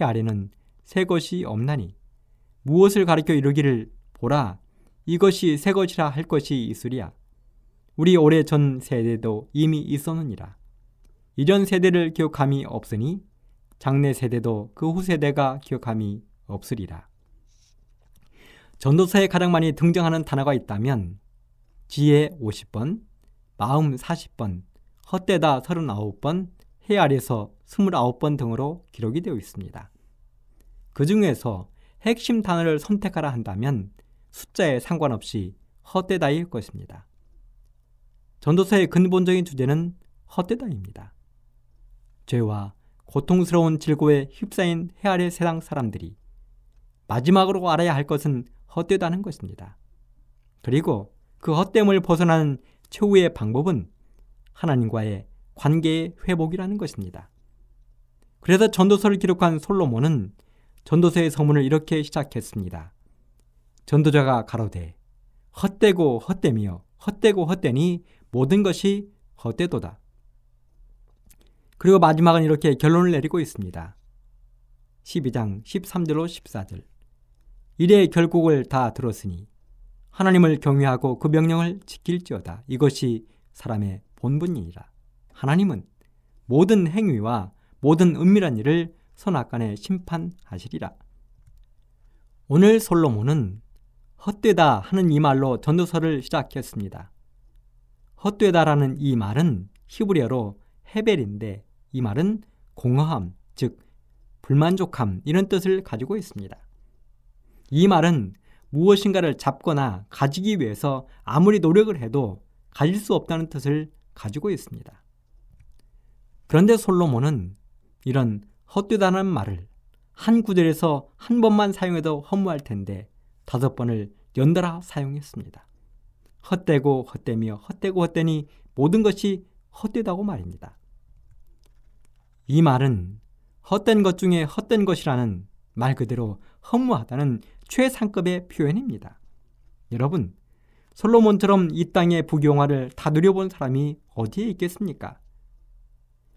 해 아래는 새 것이 없나니 무엇을 가리켜 이르기를 보라 이것이 새 것이라 할 것이 있으리야. 우리 오래 전 세대도 이미 있었느니라. 이전 세대를 기억함이 없으니 장래 세대도 그 후 세대가 기억함이 없으리라. 전도서에 가장 많이 등장하는 단어가 있다면 지혜 50번, 마음 40번, 헛되다 39번, 해 아래서 29번 등으로 기록이 되어 있습니다. 그 중에서 핵심 단어를 선택하라 한다면 숫자에 상관없이 헛되다일 것입니다. 전도서의 근본적인 주제는 헛되다입니다. 죄와 고통스러운 질고에 휩싸인 해 아래 세상 사람들이 마지막으로 알아야 할 것은 헛되다는 것입니다. 그리고 그 헛됨을 벗어나는 최후의 방법은 하나님과의 관계의 회복이라는 것입니다. 그래서 전도서를 기록한 솔로몬은 전도서의 서문을 이렇게 시작했습니다. 전도자가 가로되 헛되고 헛되며 헛되고 헛되니 모든 것이 헛되도다. 그리고 마지막은 이렇게 결론을 내리고 있습니다. 12장 13절로 14절. 이래 결국을 다 들었으니 하나님을 경외하고 그 명령을 지킬지어다. 이것이 사람의 본분이니라. 하나님은 모든 행위와 모든 은밀한 일을 선악간에 심판하시리라. 오늘 솔로몬은 헛되다 하는 이 말로 전도서를 시작했습니다. 헛되다라는 이 말은 히브리어로 헤벨인데 이 말은 공허함, 즉 불만족함 이런 뜻을 가지고 있습니다. 이 말은 무엇인가를 잡거나 가지기 위해서 아무리 노력을 해도 가질 수 없다는 뜻을 가지고 있습니다. 그런데 솔로몬은 이런 헛되다는 말을 한 구절에서 한 번만 사용해도 허무할 텐데 다섯 번을 연달아 사용했습니다. 헛되고 헛되며 헛되고 헛되니 모든 것이 헛되다고 말입니다. 이 말은 헛된 것 중에 헛된 것이라는 말 그대로 허무하다는 최상급의 표현입니다. 여러분, 솔로몬처럼 이 땅의 부경화를 다 누려본 사람이 어디에 있겠습니까?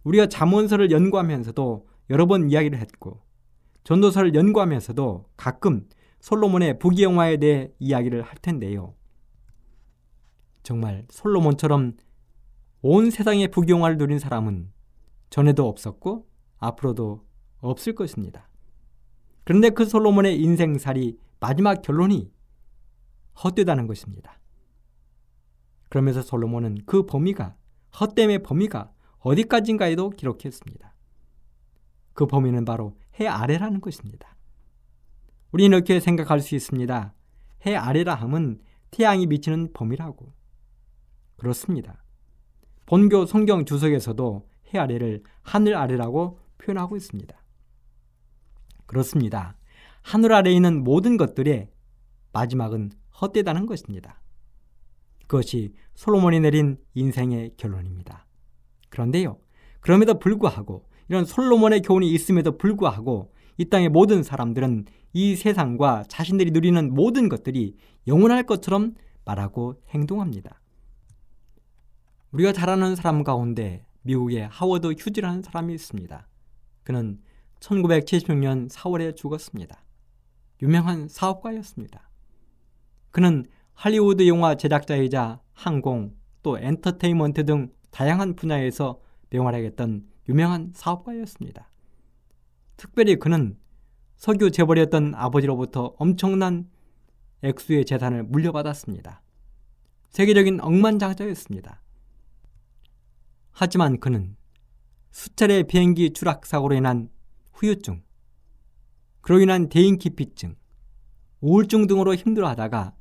우리가 잠언서를 연구하면서도 여러 번 이야기를 했고 전도서를 연구하면서도 가끔 솔로몬의 부귀영화에 대해 이야기를 할 텐데요. 정말 솔로몬처럼 온 세상의 부귀영화를 누린 사람은 전에도 없었고 앞으로도 없을 것입니다. 그런데 그 솔로몬의 인생살이 마지막 결론이 헛되다는 것입니다. 그러면서 솔로몬은 그 범위가 헛됨의 범위가 어디까지인가에도 기록했습니다. 그 범위는 바로 해 아래라는 것입니다. 우리는 이렇게 생각할 수 있습니다. 해 아래라 함은 태양이 미치는 범위라고. 그렇습니다. 본교 성경 주석에서도 해 아래를 하늘 아래라고 표현하고 있습니다. 그렇습니다. 하늘 아래에 있는 모든 것들의 마지막은 헛되다는 것입니다. 그것이 솔로몬이 내린 인생의 결론입니다. 그런데요, 그럼에도 불구하고 이런 솔로몬의 교훈이 있음에도 불구하고 이 땅의 모든 사람들은 이 세상과 자신들이 누리는 모든 것들이 영원할 것처럼 말하고 행동합니다. 우리가 잘 아는 사람 가운데 미국의 하워드 휴지라는 사람이 있습니다. 그는 1976년 4월에 죽었습니다. 유명한 사업가였습니다. 그는 할리우드 영화 제작자이자 항공 또 엔터테인먼트 등 다양한 분야에서 명활약했던 유명한 사업가였습니다. 특별히 그는 석유 재벌이었던 아버지로부터 엄청난 액수의 재산을 물려받았습니다. 세계적인 억만장자였습니다. 하지만 그는 수차례 비행기 추락 사고로 인한 후유증, 그로 인한 대인기피증, 우울증 등으로 힘들어하다가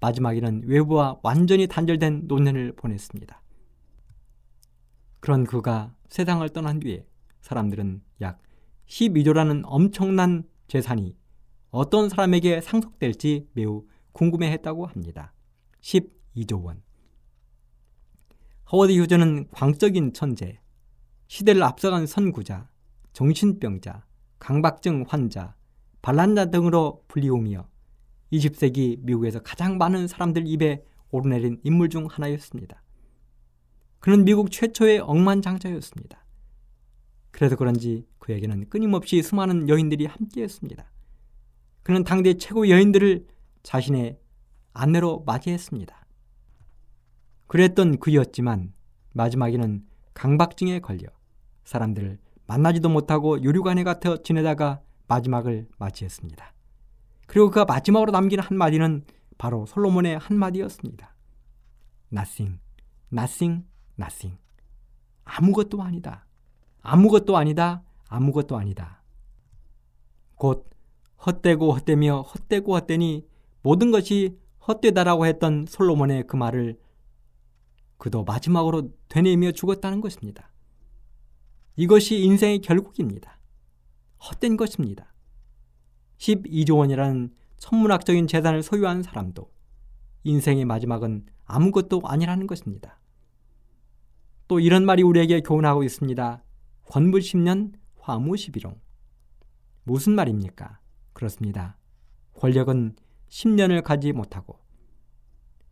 마지막에는 외부와 완전히 단절된 노년을 보냈습니다. 그런 그가 세상을 떠난 뒤에 사람들은 약 12조라는 엄청난 재산이 어떤 사람에게 상속될지 매우 궁금해했다고 합니다. 12조 원. 허워드 휴저는 광적인 천재, 시대를 앞서간 선구자, 정신병자, 강박증 환자, 반란자 등으로 불리우며 20세기 미국에서 가장 많은 사람들 입에 오르내린 인물 중 하나였습니다. 그는 미국 최초의 억만장자였습니다. 그래서 그런지 그에게는 끊임없이 수많은 여인들이 함께했습니다. 그는 당대 최고 여인들을 자신의 아내로 맞이했습니다. 그랬던 그였지만 마지막에는 강박증에 걸려 사람들을 만나지도 못하고 유류관에 같아 지내다가 마지막을 맞이했습니다. 그리고 그가 마지막으로 남긴 한마디는 바로 솔로몬의 한마디였습니다. Nothing, nothing, nothing. 아무것도 아니다. 아무것도 아니다. 아무것도 아니다. 곧 헛되고 헛되며 헛되고 헛되니 모든 것이 헛되다라고 했던 솔로몬의 그 말을 그도 마지막으로 되뇌며 죽었다는 것입니다. 이것이 인생의 결국입니다. 헛된 것입니다. 12조 원이라는 천문학적인 재산을 소유한 사람도 인생의 마지막은 아무것도 아니라는 것입니다. 또 이런 말이 우리에게 교훈하고 있습니다. 10년, 화무 11용. 무슨 말입니까? 그렇습니다. 권력은 10년을 가지 못하고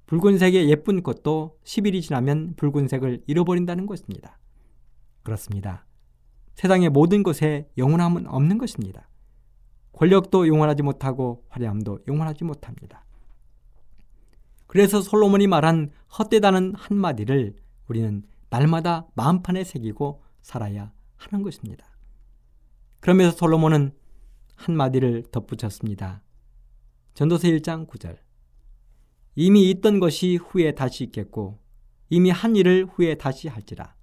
붉은색의 예쁜 꽃도 10일이 지나면 붉은색을 잃어버린다는 것입니다. 그렇습니다. 세상의 모든 것에 영원함은 없는 것입니다. 권력도 영원하지 못하고 화려함도 영원하지 못합니다. 그래서 솔로몬이 말한 헛되다는 한마디를 우리는 날마다 마음판에 새기고 살아야 하는 것입니다. 그러면서 솔로몬은 한마디를 덧붙였습니다. 전도서 1장 9절. 이미 있던 것이 후에 다시 있겠고 이미 한 일을 후에 다시 할지라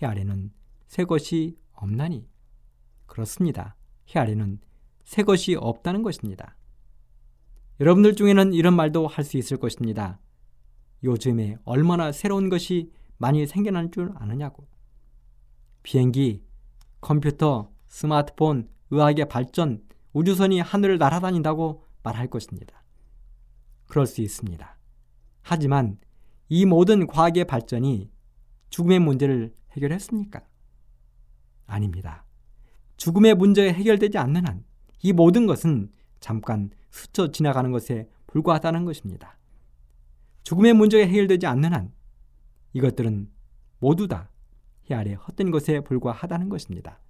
해 아래는 새 것이 없나니 그렇습니다. 해 아래는 새 것이 없다는 것입니다. 여러분들 중에는 이런 말도 할 수 있을 것입니다. 요즘에 얼마나 새로운 것이 많이 생겨난 줄 아느냐고. 비행기, 컴퓨터, 스마트폰, 의학의 발전, 우주선이 하늘을 날아다닌다고 말할 것입니다. 그럴 수 있습니다. 하지만 이 모든 과학의 발전이 죽음의 문제를 해결했습니까? 아닙니다. 죽음의 문제가 해결되지 않는 한 이 모든 것은 잠깐 스쳐 지나가는 것에 불과하다는 것입니다. 죽음의 문제가 해결되지 않는 한 이것들은 모두 다이 아래 헛된 것에 불과하다는 것입니다.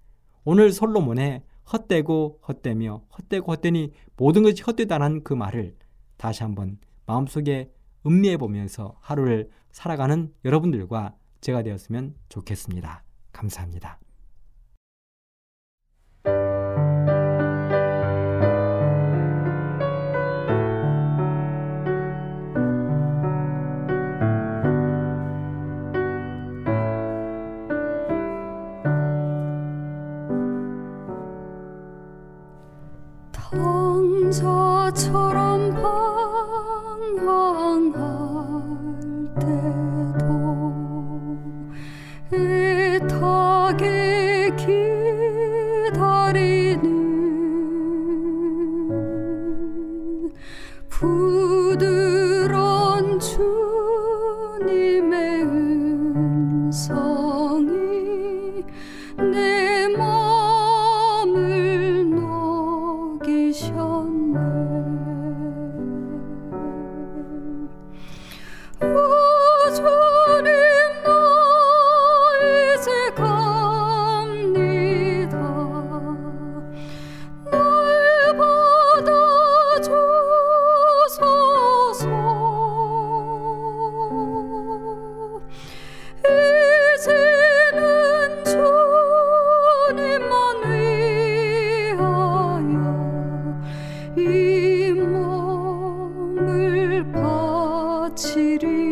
오늘 솔로몬의 헛되고 헛되며 헛되고 헛되니 모든 것이 헛되다는 그 말을 다시 한번 마음속에 음미해 보면서 하루를 살아가는 여러분들과 제가 되었으면 좋겠습니다. 감사합니다. 당자처럼 바치리